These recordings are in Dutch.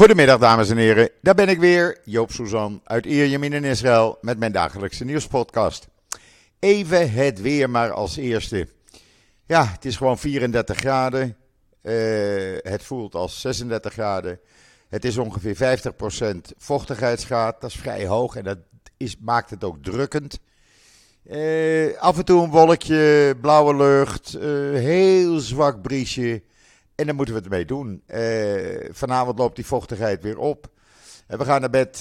Goedemiddag dames en heren, daar ben ik weer, Joop Suzan uit Ierjemien in Israël met mijn dagelijkse nieuwspodcast. Even het weer maar als eerste. Ja, het is gewoon 34 graden, uh, het voelt als 36 graden. Het is ongeveer 50% vochtigheidsgraad, dat is vrij hoog en dat is, maakt het ook drukkend. Uh, af en toe een wolkje, blauwe lucht, uh, heel zwak briesje. En daar moeten we het mee doen. Uh, vanavond loopt die vochtigheid weer op. En we gaan naar bed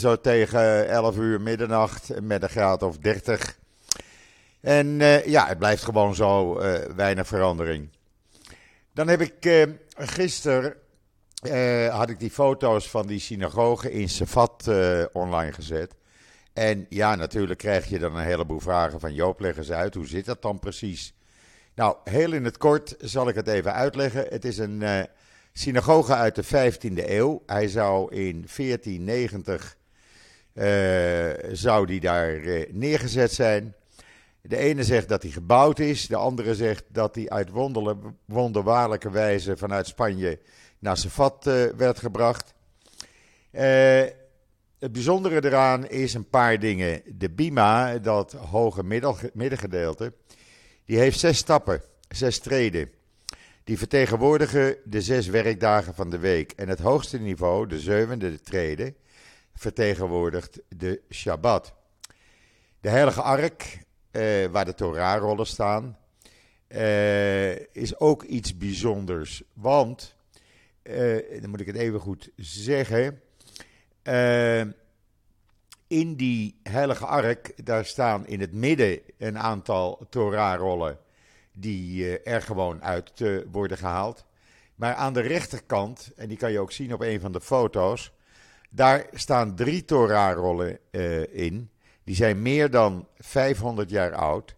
zo tegen 11 uur middernacht met een graad of 30. En ja, het blijft gewoon zo weinig verandering. Dan heb ik gisteren had ik die foto's van die synagoge in Safat online gezet. En ja, natuurlijk krijg je dan een heleboel vragen van Joop, leg eens uit, hoe zit dat dan precies? Nou, heel in het kort zal ik het even uitleggen. Het is een uh, synagoge uit de 15e eeuw. Hij zou in 1490 uh, eh, zou die daar uh, neergezet zijn. De ene zegt dat hij gebouwd is, de andere zegt dat hij uit wonderbaarlijke wijze vanuit Spanje naar Safat werd gebracht. Het bijzondere eraan is een paar dingen. De Bima, dat hoge middengedeelte, die heeft zes stappen, zes treden. Die vertegenwoordigen de zes werkdagen van de week. En het hoogste niveau, de zevende treden, vertegenwoordigt de Shabbat. De heilige ark, eh, waar de Torahrollen staan, eh, is ook iets bijzonders. Want, eh, dan moet ik het even goed zeggen uh, in die heilige ark, daar staan in het midden een aantal Torah-rollen die uh, er gewoon uit worden gehaald. Maar aan de rechterkant, en die kan je ook zien op een van de foto's, daar staan drie Torah-rollen in. Die zijn meer dan 500 jaar oud.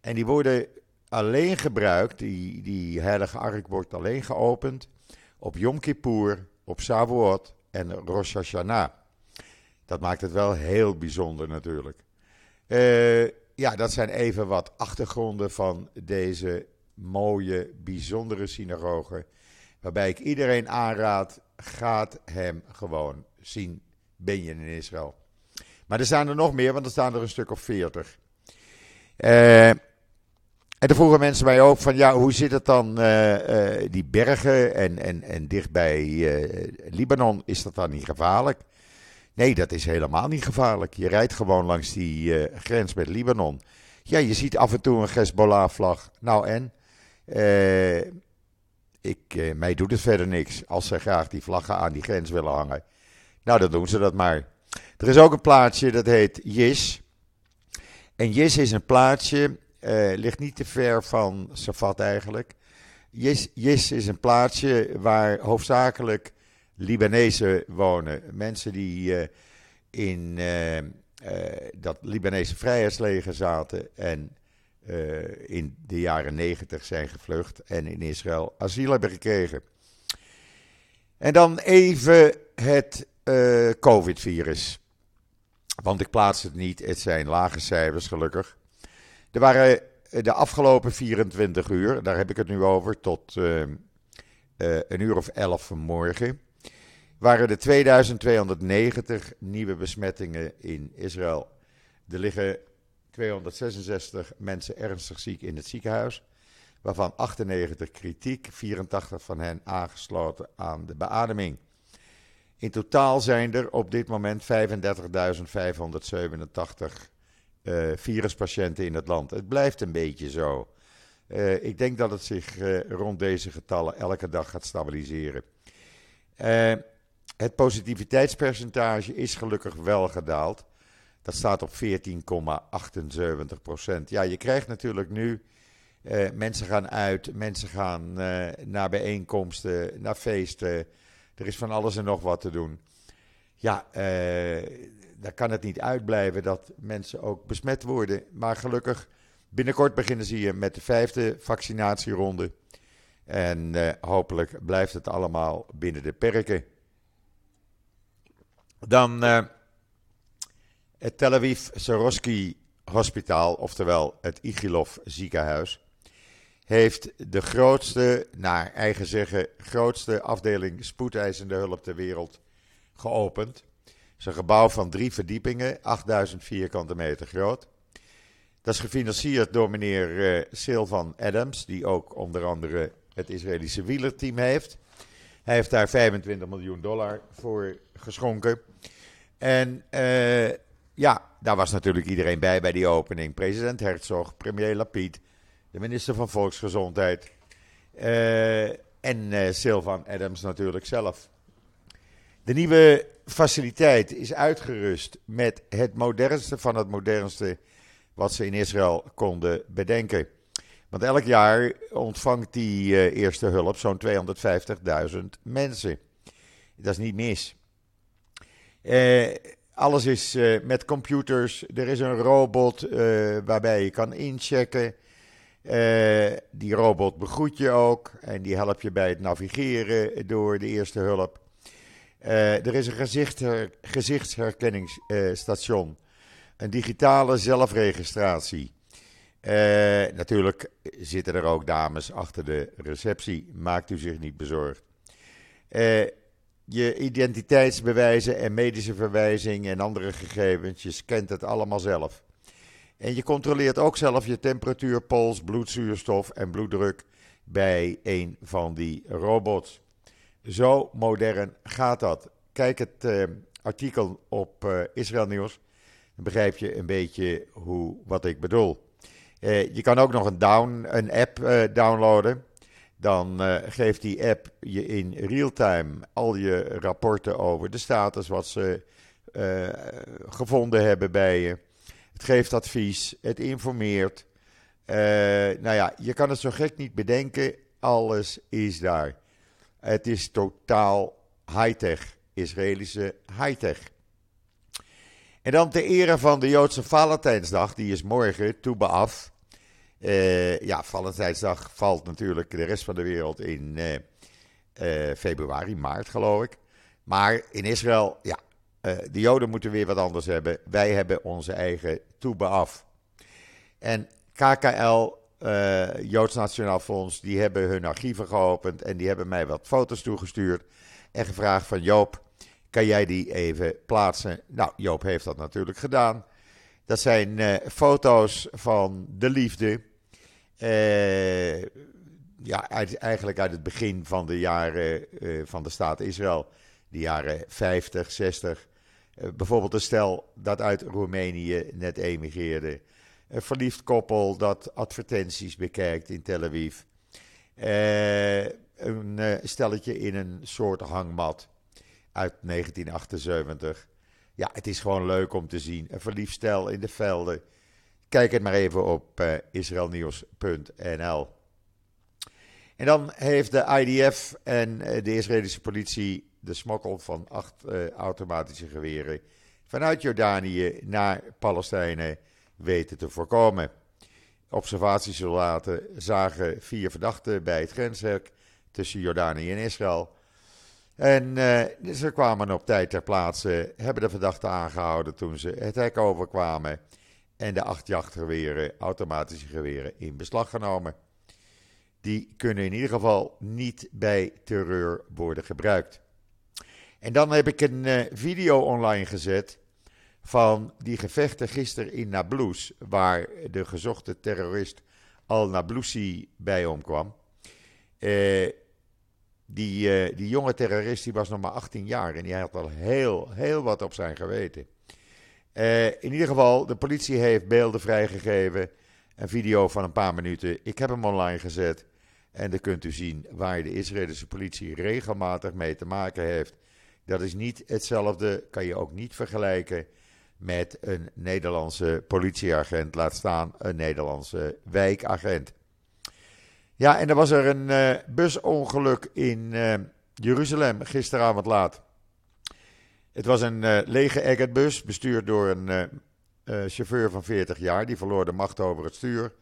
En die worden alleen gebruikt, die, die heilige ark wordt alleen geopend op Yom Kippur, op Shavuot en Rosh Hashanah. Dat maakt het wel heel bijzonder natuurlijk. Uh, ja, dat zijn even wat achtergronden van deze mooie, bijzondere synagoge. Waarbij ik iedereen aanraad, gaat hem gewoon zien. Ben je in Israël. Maar er staan er nog meer, want er staan er een stuk of veertig. Uh, en dan vroegen mensen mij ook van, ja, hoe zit het dan, uh, die bergen en, en, en dichtbij Libanon, is dat dan niet gevaarlijk? Nee, dat is helemaal niet gevaarlijk. Je rijdt gewoon langs die grens met Libanon. Ja, je ziet af en toe een Hezbollah-vlag. Nou en? ik, mij doet het verder niks als ze graag die vlaggen aan die grens willen hangen. Nou, dan doen ze dat maar. Er is ook een plaatsje dat heet Jis. En Jis is een plaatsje uh, ligt niet te ver van Safat eigenlijk. Jis, Jis is een plaatsje waar hoofdzakelijk Libanezen wonen. Mensen die uh, in uh, dat Libanese vrijheidsleger zaten en in de jaren negentig zijn gevlucht en in Israël asiel hebben gekregen. En dan even het COVID-virus. Want ik plaats het niet, het zijn lage cijfers gelukkig. Er waren eh, de afgelopen 24 uur, daar heb ik het nu over, tot een uur of 11 vanmorgen, waren er 2290 nieuwe besmettingen in Israël. Er liggen 266 mensen ernstig ziek in het ziekenhuis, waarvan 98 kritiek, 84 van hen aangesloten aan de beademing. In totaal zijn er op dit moment 35.587 uh, viruspatiënten in het land. Het blijft een beetje zo. Uh, ik denk dat het zich uh, rond deze getallen elke dag gaat stabiliseren. Het positiviteitspercentage is gelukkig wel gedaald. Dat staat op 14,78 procent. Ja, je krijgt natuurlijk nu. mensen gaan uit, mensen gaan naar bijeenkomsten, naar feesten. Er is van alles en nog wat te doen. Ja, daar kan het niet uitblijven dat mensen ook besmet worden. Maar gelukkig, binnenkort beginnen ze hier met de vijfde vaccinatieronde. En uh, hopelijk blijft het allemaal binnen de perken. Dan uh, het Tel Aviv Soroski Hospitaal, oftewel het Igilov ziekenhuis. heeft de grootste, naar eigen zeggen, grootste afdeling spoedeisende hulp ter wereld geopend. Het is een gebouw van drie verdiepingen, 8000 vierkante meter groot. Dat is gefinancierd door meneer uh, Sylvan Adams, die ook onder andere het Israëlische wielerteam heeft. Hij heeft daar 25 miljoen dollar voor geschonken. En uh, ja, daar was natuurlijk iedereen bij bij die opening. President Herzog, premier Lapid, de minister van Volksgezondheid uh, en uh, Sylvan Adams natuurlijk zelf. De nieuwe faciliteit is uitgerust met het modernste van het modernste wat ze in Israël konden bedenken. Want elk jaar ontvangt die uh, eerste hulp zo'n 250.000 mensen. Dat is niet mis. Uh, alles is uh, met computers. Er is een robot waarbij je kan inchecken. die robot begroet je ook en die helpt je bij het navigeren door de eerste hulp. er is een gezicht, gezichtsherkenningsstation. Een digitale zelfregistratie. Uh, natuurlijk zitten er ook dames achter de receptie. Maakt u zich niet bezorgd. Uh, je identiteitsbewijzen en medische verwijzing en andere gegevens, je scant het allemaal zelf. En je controleert ook zelf je temperatuur, pols, bloedzuurstof en bloeddruk bij een van die robots. Zo modern gaat dat. Kijk het uh, artikel op Israël Nieuws. Dan begrijp je een beetje hoe, wat ik bedoel. Uh, je kan ook nog een, down, een app uh, downloaden. Dan uh, geeft die app je in real time al je rapporten over de status, wat ze gevonden hebben bij je. Het geeft advies, het informeert. nou ja, je kan het zo gek niet bedenken. Alles is daar. Het is totaal high-tech, Israëlische high-tech. En dan ter ere van de Joodse Valentijnsdag, die is morgen, toe. Uh, ja, Valentijnsdag valt natuurlijk de rest van de wereld in uh, uh, februari, maart geloof ik. Maar in Israël, ja, de Joden moeten weer wat anders hebben. Wij hebben onze eigen Toebe af. En KKL, Joods Nationaal Fonds, die hebben hun archieven geopend en die hebben mij wat foto's toegestuurd. En gevraagd van Joop, kan jij die even plaatsen? Nou, Joop heeft dat natuurlijk gedaan. Dat zijn foto's van de liefde uh, ja, eigenlijk uit het begin van de jaren uh, van de staat Israël, de jaren 50, 60. Uh, bijvoorbeeld een stel dat uit Roemenië net emigreerde. Een verliefd koppel dat advertenties bekijkt in Tel Aviv. een stelletje in een soort hangmat uit 1978. Ja, het is gewoon leuk om te zien. Een verliefd stel in de velden Kijk het maar even op uh, israelnieuws.nl. En dan heeft de IDF en uh, de Israëlische politie de smokkel van acht uh, automatische geweren vanuit Jordanië naar Palestijnen weten te voorkomen. Observatiesoldaten zagen vier verdachten bij het grenshek tussen Jordanië en Israël. En ze kwamen op tijd ter plaatse, hebben de verdachten aangehouden toen ze het hek overkwamen en de acht jachtgeweren, automatische geweren, in beslag genomen. Die kunnen in ieder geval niet bij terreur worden gebruikt. En dan heb ik een uh, video online gezet van die gevechten gisteren in Nablus, waar de gezochte terrorist Al-Nablusi bij omkwam. Uh, die, uh, die jonge terrorist die was nog maar 18 jaar en die had al heel, heel wat op zijn geweten. Uh, in ieder geval, de politie heeft beelden vrijgegeven. Een video van een paar minuten. Ik heb hem online gezet. En dan kunt u zien waar de Israëlische politie regelmatig mee te maken heeft. Dat is niet hetzelfde, kan je ook niet vergelijken met een Nederlandse politieagent, laat staan een Nederlandse wijkagent. Ja, en er was er een uh, busongeluk in uh, Jeruzalem gisteravond laat. Het was een uh, lege Eggert-bus, bestuurd door een chauffeur van 40 jaar. Die verloor de macht over het stuur.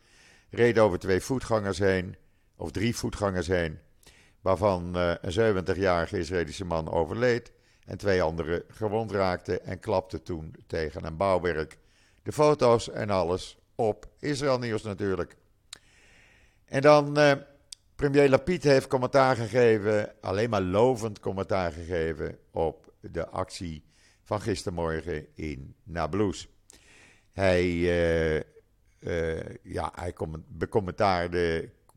Reed over twee voetgangers heen, of drie voetgangers heen. Waarvan een 70-jarige Israëlische man overleed. En twee anderen gewond raakten en klapte toen tegen een bouwwerk. De foto's en alles op Israël Nieuws natuurlijk. En dan, uh, premier Lapid heeft commentaar gegeven, alleen maar lovend commentaar gegeven op de actie van gistermorgen in Nablus. Hij, uh, uh, ja, hij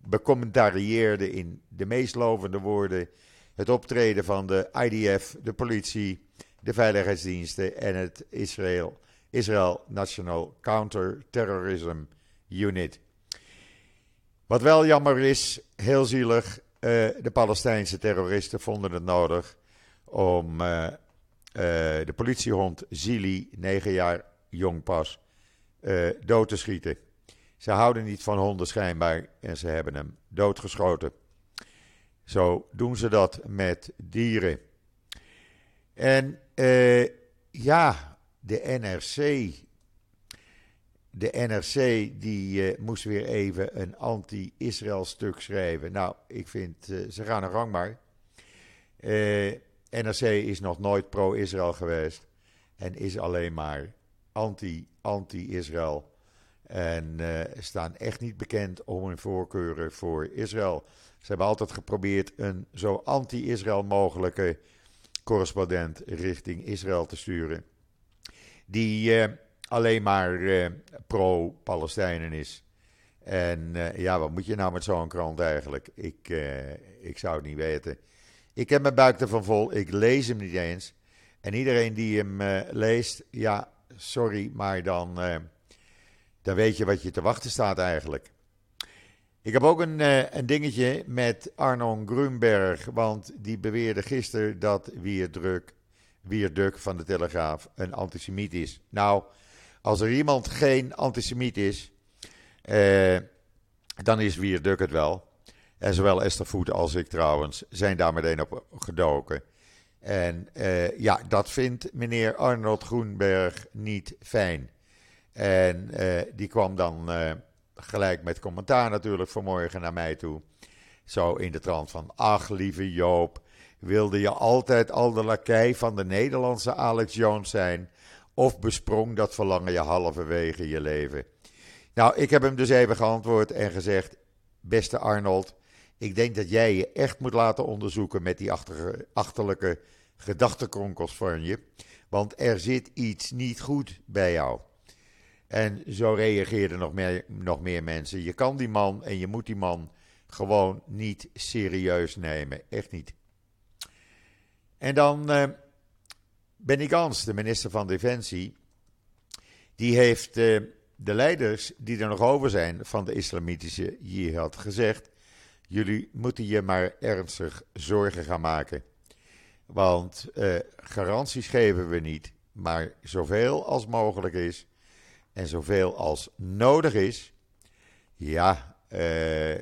becommentarieerde in de meest lovende woorden het optreden van de IDF, de politie, de veiligheidsdiensten en het Israël, Israel National Counter-Terrorism Unit. Wat wel jammer is, heel zielig, uh, de Palestijnse terroristen vonden het nodig om uh, uh, de politiehond Zili, 9 jaar jong pas, dood te schieten. Ze houden niet van honden schijnbaar en ze hebben hem doodgeschoten. Zo doen ze dat met dieren. En ja, de NRC. De NRC die uh, moest weer even een anti-Israël stuk schrijven. Nou, ik vind, uh, ze gaan een gang maar. NRC is nog nooit pro-Israël geweest. En is alleen maar anti-anti-Israël. En staan echt niet bekend om hun voorkeuren voor Israël. Ze hebben altijd geprobeerd een zo anti-Israël mogelijke correspondent richting Israël te sturen. Die alleen maar uh, pro-Palestijnen is. En uh, ja, wat moet je nou met zo'n krant eigenlijk? Ik, ik zou het niet weten. Ik heb mijn buik ervan vol. Ik lees hem niet eens. En iedereen die hem leest, ja, sorry, maar dan, dan weet je wat je te wachten staat eigenlijk. Ik heb ook een, een dingetje met Arnon Grunberg, want die beweerde gisteren dat Wierdruk, Wierduk van de Telegraaf een antisemiet is. Nou, als er iemand geen antisemiet is, uh, dan is Wierduk het wel. En zowel Esther Voet als ik trouwens zijn daar meteen op gedoken. En uh, ja, dat vindt meneer Arnold Groenberg niet fijn. En die kwam dan gelijk met commentaar natuurlijk vanmorgen naar mij toe. Zo in de trant van, ach lieve Joop, wilde je altijd al de lakij van de Nederlandse Alex Jones zijn? Of besprong dat verlangen je halverwege je leven? Nou, ik heb hem dus even geantwoord en gezegd, beste Arnold, ik denk dat jij je echt moet laten onderzoeken met die achterlijke gedachtenkronkels van je. Want er zit iets niet goed bij jou. En zo reageerden nog meer, nog meer mensen. Je kan die man en je moet die man gewoon niet serieus nemen. Echt niet. En dan uh, Benny Gans, de minister van Defensie. Die heeft uh, de leiders die er nog over zijn van de islamitische jihad gezegd. Jullie moeten je maar ernstig zorgen gaan maken. Want uh, garanties geven we niet, maar zoveel als mogelijk is en zoveel als nodig is, ja, uh,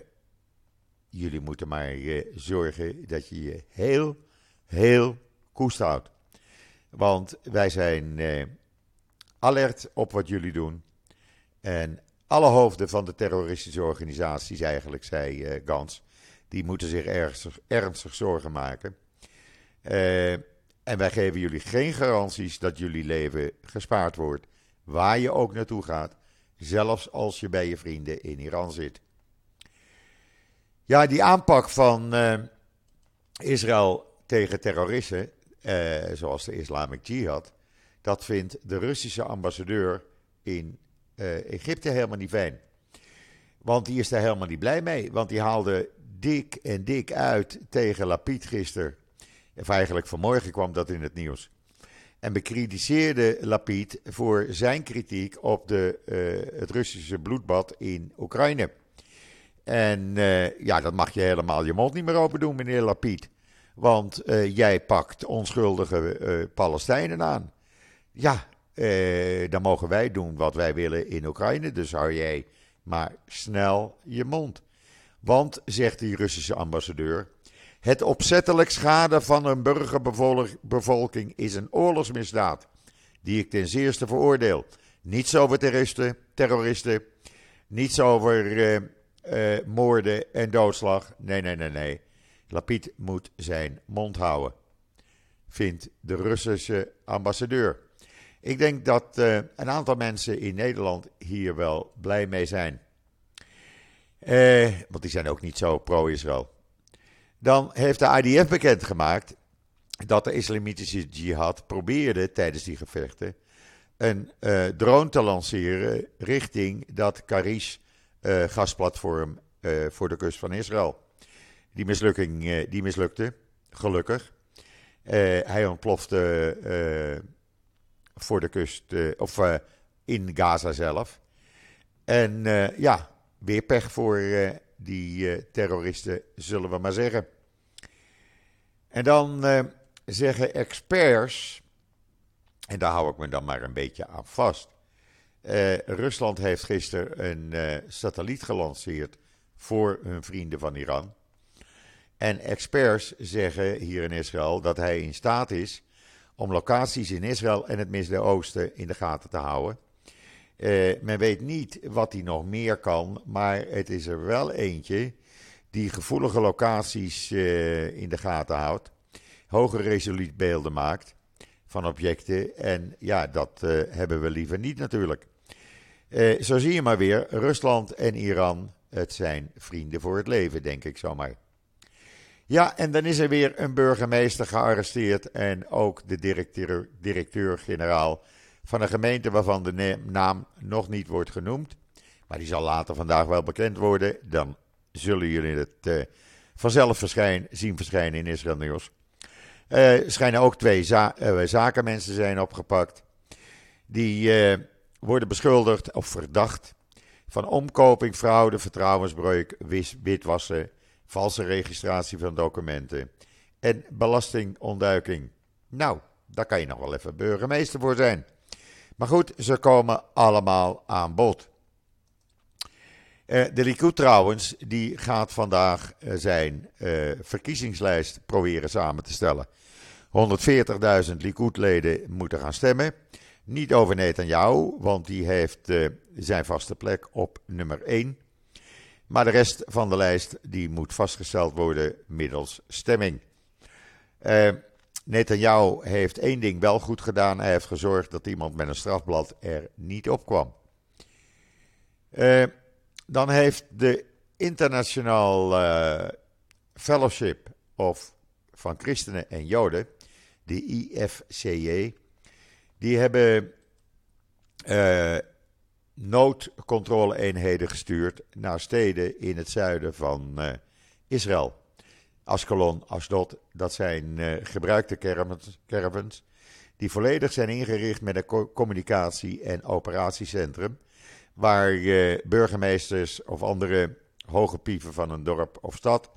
jullie moeten maar zorgen dat je je heel, heel koest houdt. Want wij zijn uh, alert op wat jullie doen. En alle hoofden van de terroristische organisaties, eigenlijk, zei Gans, die moeten zich ernstig, ernstig zorgen maken. en wij geven jullie geen garanties dat jullie leven gespaard wordt waar je ook naartoe gaat, zelfs als je bij je vrienden in Iran zit. Ja, die aanpak van uh, Israël tegen terroristen, uh, zoals de Islamic Jihad, dat vindt de Russische ambassadeur in uh, Egypte helemaal niet fijn. Want die is daar helemaal niet blij mee. Want die haalde dik en dik uit tegen Lapid gisteren. Of eigenlijk vanmorgen kwam dat in het nieuws en bekritiseerde Lapid voor zijn kritiek op de, uh, het Russische bloedbad in Oekraïne. En ja, dat mag je helemaal je mond niet meer open doen, meneer Lapid. Want uh, jij pakt onschuldige Palestijnen aan. Ja, dan mogen wij doen wat wij willen in Oekraïne. Dus hou jij maar snel je mond. Want, zegt die Russische ambassadeur, het opzettelijk schaden van een burgerbevolking is een oorlogsmisdaad, die ik ten zeerste veroordeel. Niets over terroristen, terroristen, niets over uh, uh, moorden en doodslag. Nee, nee, nee, nee. Lapid moet zijn mond houden, vindt de Russische ambassadeur. Ik denk dat uh, een aantal mensen in Nederland hier wel blij mee zijn. Eh, want die zijn ook niet zo pro-Israël. Dan heeft de IDF bekendgemaakt dat de islamitische jihad probeerde tijdens die gevechten een uh, drone te lanceren richting dat Karish gasplatform voor de kust van Israël. Die, mislukking, die mislukte, gelukkig. hij ontplofte voor de kust, of in Gaza zelf. En ja, weer pech voor die terroristen, zullen we maar zeggen. En dan zeggen experts, en daar hou ik me dan maar een beetje aan vast. Rusland heeft gisteren een satelliet gelanceerd voor hun vrienden van Iran. En experts zeggen hier in Israël dat hij in staat is om locaties in Israël en het Midden-Oosten in de gaten te houden. Uh, men weet niet wat hij nog meer kan, maar het is er wel eentje die gevoelige locaties in de gaten houdt hoge resoluutbeelden maakt van objecten. En ja, dat uh, hebben we liever niet natuurlijk. Zo zie je maar weer, Rusland en Iran, het zijn vrienden voor het leven, denk ik zomaar. Ja, en dan is er weer een burgemeester gearresteerd en ook de directeur-generaal van een gemeente waarvan de naam nog niet wordt genoemd. Maar die zal later vandaag wel bekend worden. Dan zullen jullie het uh, vanzelf verschijn, zien verschijnen in Israël Nieuws. Uh, schijnen ook twee uh, zakenmensen zijn opgepakt. Die worden beschuldigd of verdacht van omkoping, fraude, vertrouwensbreuk, witwassen, valse registratie van documenten en belastingontduiking. Nou, daar kan je nog wel even burgemeester voor zijn. Maar goed, ze komen allemaal aan bod. Uh, de Likud trouwens, die gaat vandaag uh, zijn uh, verkiezingslijst proberen samen te stellen. 140.000 Likud-leden moeten gaan stemmen. Niet over Netanyahu, want die heeft zijn vaste plek op nummer 1. Maar de rest van de lijst die moet vastgesteld worden middels stemming. Netanyahu heeft één ding wel goed gedaan. Hij heeft gezorgd dat iemand met een strafblad er niet op kwam. Uh, dan heeft de International uh, Fellowship of van Christenen en Joden, de IFCJ, die hebben uh, noodcontrole-eenheden gestuurd naar steden in het zuiden van uh, Israël. Askelon, Asdod, dat zijn uh, gebruikte caravans, die volledig zijn ingericht met een communicatie- en operatiecentrum waar uh, burgemeesters of andere hoge pieven van een dorp of stad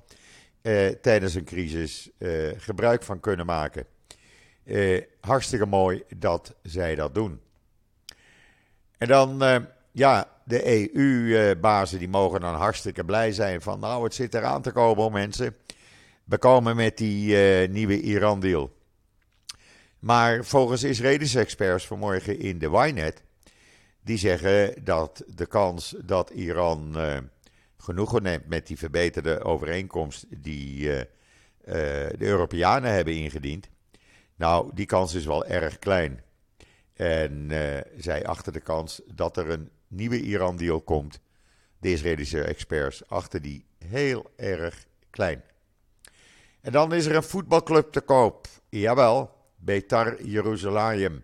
tijdens een crisis gebruik van kunnen maken. hartstikke mooi dat zij dat doen. En dan, ja, de EU-bazen die mogen dan hartstikke blij zijn van, nou, het zit eraan te komen, mensen. We komen met die nieuwe Iran-deal. Maar volgens Israëlische experts vanmorgen in de Ynet die zeggen dat de kans dat Iran uh, genoegen neemt met die verbeterde overeenkomst die de Europeanen hebben ingediend, nou, die kans is wel erg klein. En zij achter de kans dat er een nieuwe Iran-deal komt, de Israëlische experts achter die heel erg klein. En dan is er een voetbalclub te koop. Jawel, Betar Jeruzalem.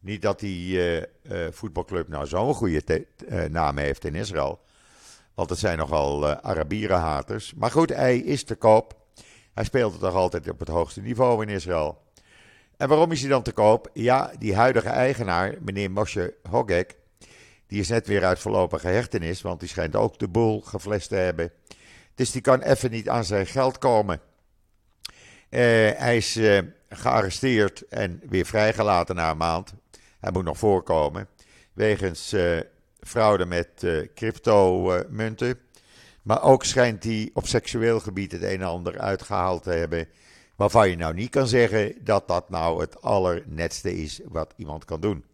Niet dat die uh, voetbalclub nou zo'n goede naam heeft in Israël. Want het zijn nogal Arabieren-haters. Maar goed, hij is te koop. Hij speelt toch altijd op het hoogste niveau in Israël. En waarom is hij dan te koop? Ja, die huidige eigenaar, meneer Moshe Hogek, die is net weer uit voorlopige hechtenis, want die schijnt ook de boel geflest te hebben. Dus die kan even niet aan zijn geld komen. Uh, hij is uh, gearresteerd en weer vrijgelaten na een maand. Hij moet nog voorkomen. Wegens uh, fraude met crypto-munten. maar ook schijnt hij op seksueel gebied het een en ander uitgehaald te hebben. Waarvan je nou niet kan zeggen dat dat nou het allernetste is wat iemand kan doen.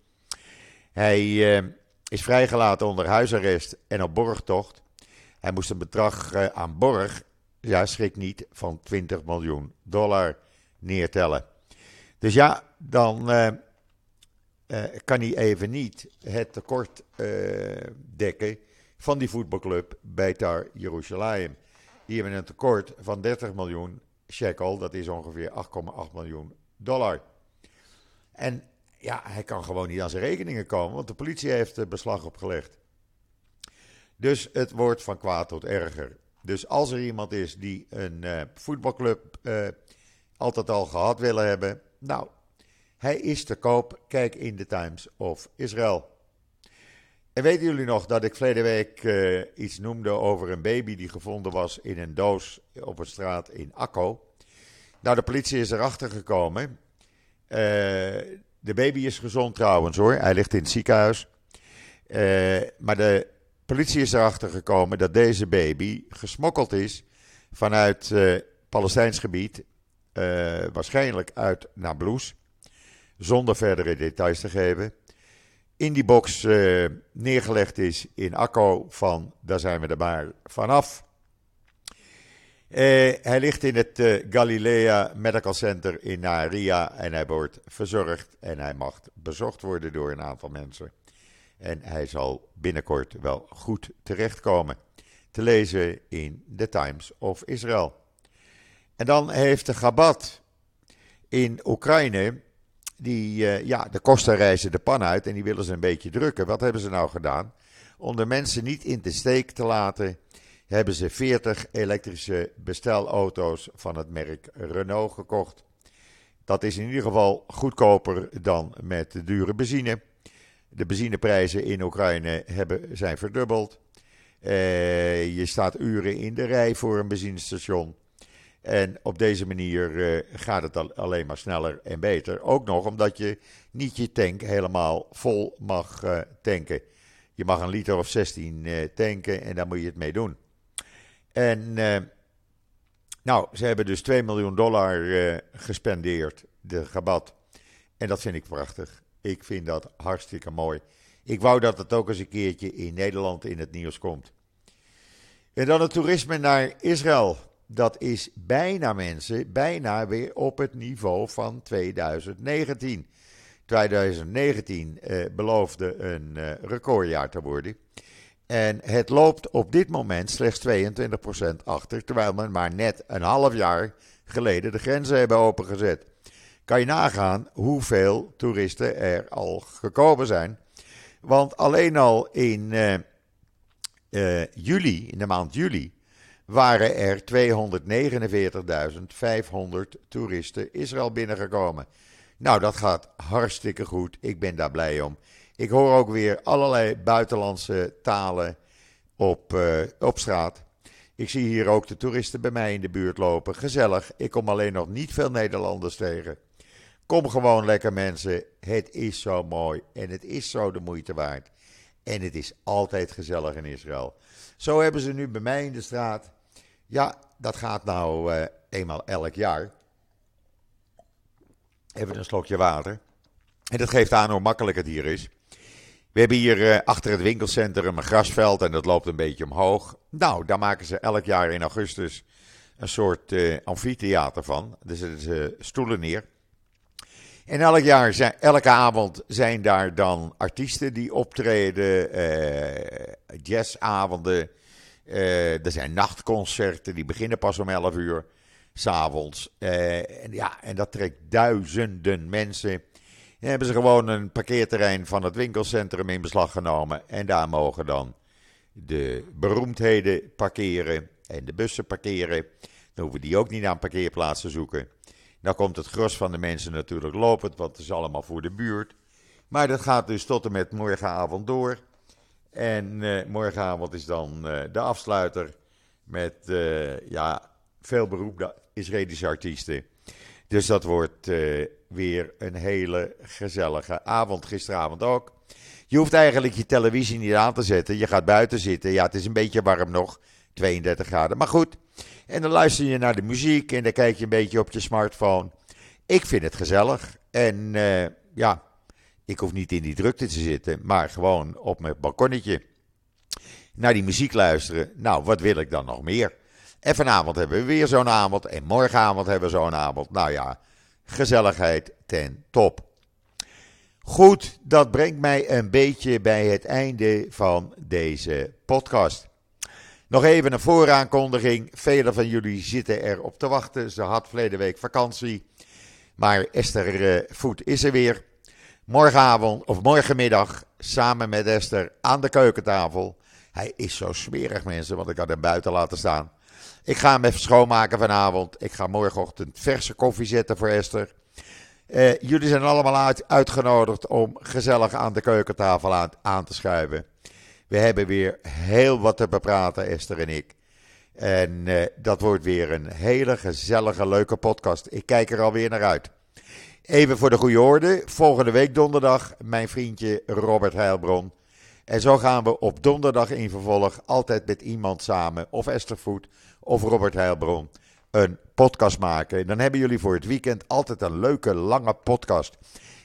Hij uh, is vrijgelaten onder huisarrest en op borgtocht. Hij moest een bedrag aan borg, ja schrik niet, van 20 miljoen dollar neertellen. Dus ja, dan uh, kan hij even niet het tekort dekken van die voetbalclub Beitar Jerusalem. Die hebben een tekort van 30 miljoen shekel, dat is ongeveer 8,8 miljoen dollar. En ja, hij kan gewoon niet aan zijn rekeningen komen, want de politie heeft beslag opgelegd. Dus het wordt van kwaad tot erger. Dus als er iemand is die een uh, voetbalclub uh, altijd al gehad willen hebben, nou, hij is te koop. Kijk in de Times of Israel. En weten jullie nog dat ik verleden week uh, iets noemde over een baby die gevonden was in een doos op een straat in Akko? Nou, de politie is erachter gekomen. Uh, de baby is gezond trouwens hoor. Hij ligt in het ziekenhuis. Uh, maar de politie is erachter gekomen dat deze baby gesmokkeld is vanuit Palestijns gebied. waarschijnlijk uit Nablus. Zonder verdere details te geven in die box uh, neergelegd is in Akko van, daar zijn we er maar vanaf. Uh, hij ligt in het uh, Galilea Medical Center in Naria en hij wordt verzorgd en hij mag bezocht worden door een aantal mensen. En hij zal binnenkort wel goed terechtkomen. Te lezen in The Times of Israel. En dan heeft de Gabat in Oekraïne die, uh, ja, de kosten reizen de pan uit en die willen ze een beetje drukken. Wat hebben ze nou gedaan? Om de mensen niet in de steek te laten, hebben ze 40 elektrische bestelauto's van het merk Renault gekocht. Dat is in ieder geval goedkoper dan met de dure benzine. De benzineprijzen in Oekraïne hebben, zijn verdubbeld. Uh, je staat uren in de rij voor een benzinestation. En op deze manier uh, gaat het alleen maar sneller en beter. Ook nog omdat je niet je tank helemaal vol mag uh, tanken. Je mag een liter of 16 uh, eh, tanken en daar moet je het mee doen. En nou, ze hebben dus 2 miljoen dollar gespendeerd, de Gabat. En dat vind ik prachtig. Ik vind dat hartstikke mooi. Ik wou dat het ook eens een keertje in Nederland in het nieuws komt. En dan het toerisme naar Israël dat is bijna mensen, bijna weer op het niveau van 2019. 2019 eh, beloofde een eh, recordjaar te worden. En het loopt op dit moment slechts 22% achter, terwijl we maar net een half jaar geleden de grenzen hebben opengezet. Kan je nagaan hoeveel toeristen er al gekomen zijn? Want alleen al in uh, juli, in de maand juli, waren er 249.500 toeristen Israël binnengekomen. Nou, dat gaat hartstikke goed. Ik ben daar blij om. Ik hoor ook weer allerlei buitenlandse talen op, uh, op straat. Ik zie hier ook de toeristen bij mij in de buurt lopen. Gezellig. Ik kom alleen nog niet veel Nederlanders tegen. Kom gewoon lekker mensen. Het is zo mooi en het is zo de moeite waard. En het is altijd gezellig in Israël. Zo hebben ze nu bij mij in de straat ja, dat gaat nou uh, eenmaal elk jaar. Even een slokje water. En dat geeft aan hoe makkelijk het hier is. We hebben hier uh, achter het winkelcentrum een grasveld en dat loopt een beetje omhoog. Nou, daar maken ze elk jaar in augustus een soort uh, amfitheater van. Er zitten stoelen neer. En elk jaar, zijn, elke avond zijn daar dan artiesten die optreden, jazzavonden, uh, er zijn nachtconcerten, die beginnen pas om 11 uur s'avonds. Uh, en, ja, en dat trekt duizenden mensen. Dan hebben ze gewoon een parkeerterrein van het winkelcentrum in beslag genomen. En daar mogen dan de beroemdheden parkeren en de bussen parkeren. Dan hoeven die ook niet aan parkeerplaatsen zoeken. Dan komt het gros van de mensen natuurlijk lopend, want het is allemaal voor de buurt. Maar dat gaat dus tot en met morgenavond door. En uh, morgenavond is dan uh, de afsluiter met uh, ja, veel beroemde Israëlische artiesten. Dus dat wordt weer een hele gezellige avond. Gisteravond ook. Je hoeft eigenlijk je televisie niet aan te zetten. Je gaat buiten zitten. Ja, het is een beetje warm nog. 32 graden. Maar goed. En dan luister je naar de muziek en dan kijk je een beetje op je smartphone. Ik vind het gezellig. En ja, ik hoef niet in die drukte te zitten, maar gewoon op mijn balkonnetje naar die muziek luisteren. Nou, wat wil ik dan nog meer? En vanavond hebben we weer zo'n avond en morgenavond hebben we zo'n avond. Nou ja, gezelligheid ten top. Goed, dat brengt mij een beetje bij het einde van deze podcast. Nog even een vooraankondiging. Velen van jullie zitten erop te wachten. Ze had verleden week vakantie. Maar Esther uh, Voet is er weer. Morgenavond of morgenmiddag samen met Esther aan de keukentafel. Hij is zo smerig, mensen, want ik had hem buiten laten staan. Ik ga hem even schoonmaken vanavond. Ik ga morgenochtend verse koffie zetten voor Esther. Uh, jullie zijn allemaal uit, uitgenodigd om gezellig aan de keukentafel aan, te schuiven. We hebben weer heel wat te bepraten, Esther en ik. En uh, dat wordt weer een hele gezellige, leuke podcast. Ik kijk er alweer naar uit. Even voor de goede orde. Volgende week donderdag mijn vriendje Robert Heilbron. En zo gaan we op donderdag in vervolg altijd met iemand samen, of Esther Voet of Robert Heilbron, een podcast maken. Dan hebben jullie voor het weekend altijd een leuke, lange podcast.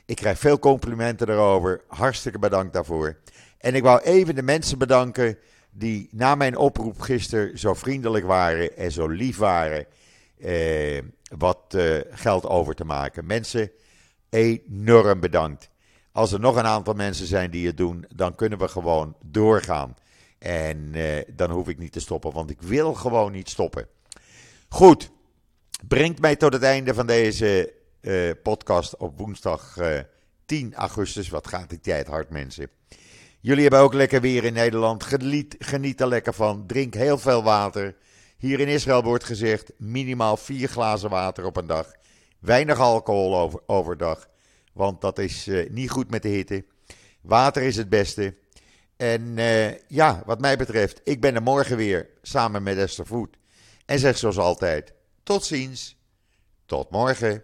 Ik krijg veel complimenten erover. Hartstikke bedankt daarvoor. En ik wou even de mensen bedanken die na mijn oproep gisteren zo vriendelijk waren en zo lief waren eh, wat eh, geld over te maken. Mensen, enorm bedankt. Als er nog een aantal mensen zijn die het doen, dan kunnen we gewoon doorgaan. En eh, dan hoef ik niet te stoppen, want ik wil gewoon niet stoppen. Goed, brengt mij tot het einde van deze uh, podcast op woensdag uh, eh, 10 augustus. Wat gaat die tijd hard, mensen. Jullie hebben ook lekker weer in Nederland. Geniet, geniet er lekker van. Drink heel veel water. Hier in Israël wordt gezegd minimaal 4 glazen water op een dag. Weinig alcohol over, overdag, want dat is uh, niet goed met de hitte. Water is het beste. En ja, wat mij betreft, ik ben er morgen weer samen met Esther Voet. En zeg zoals altijd: tot ziens, tot morgen.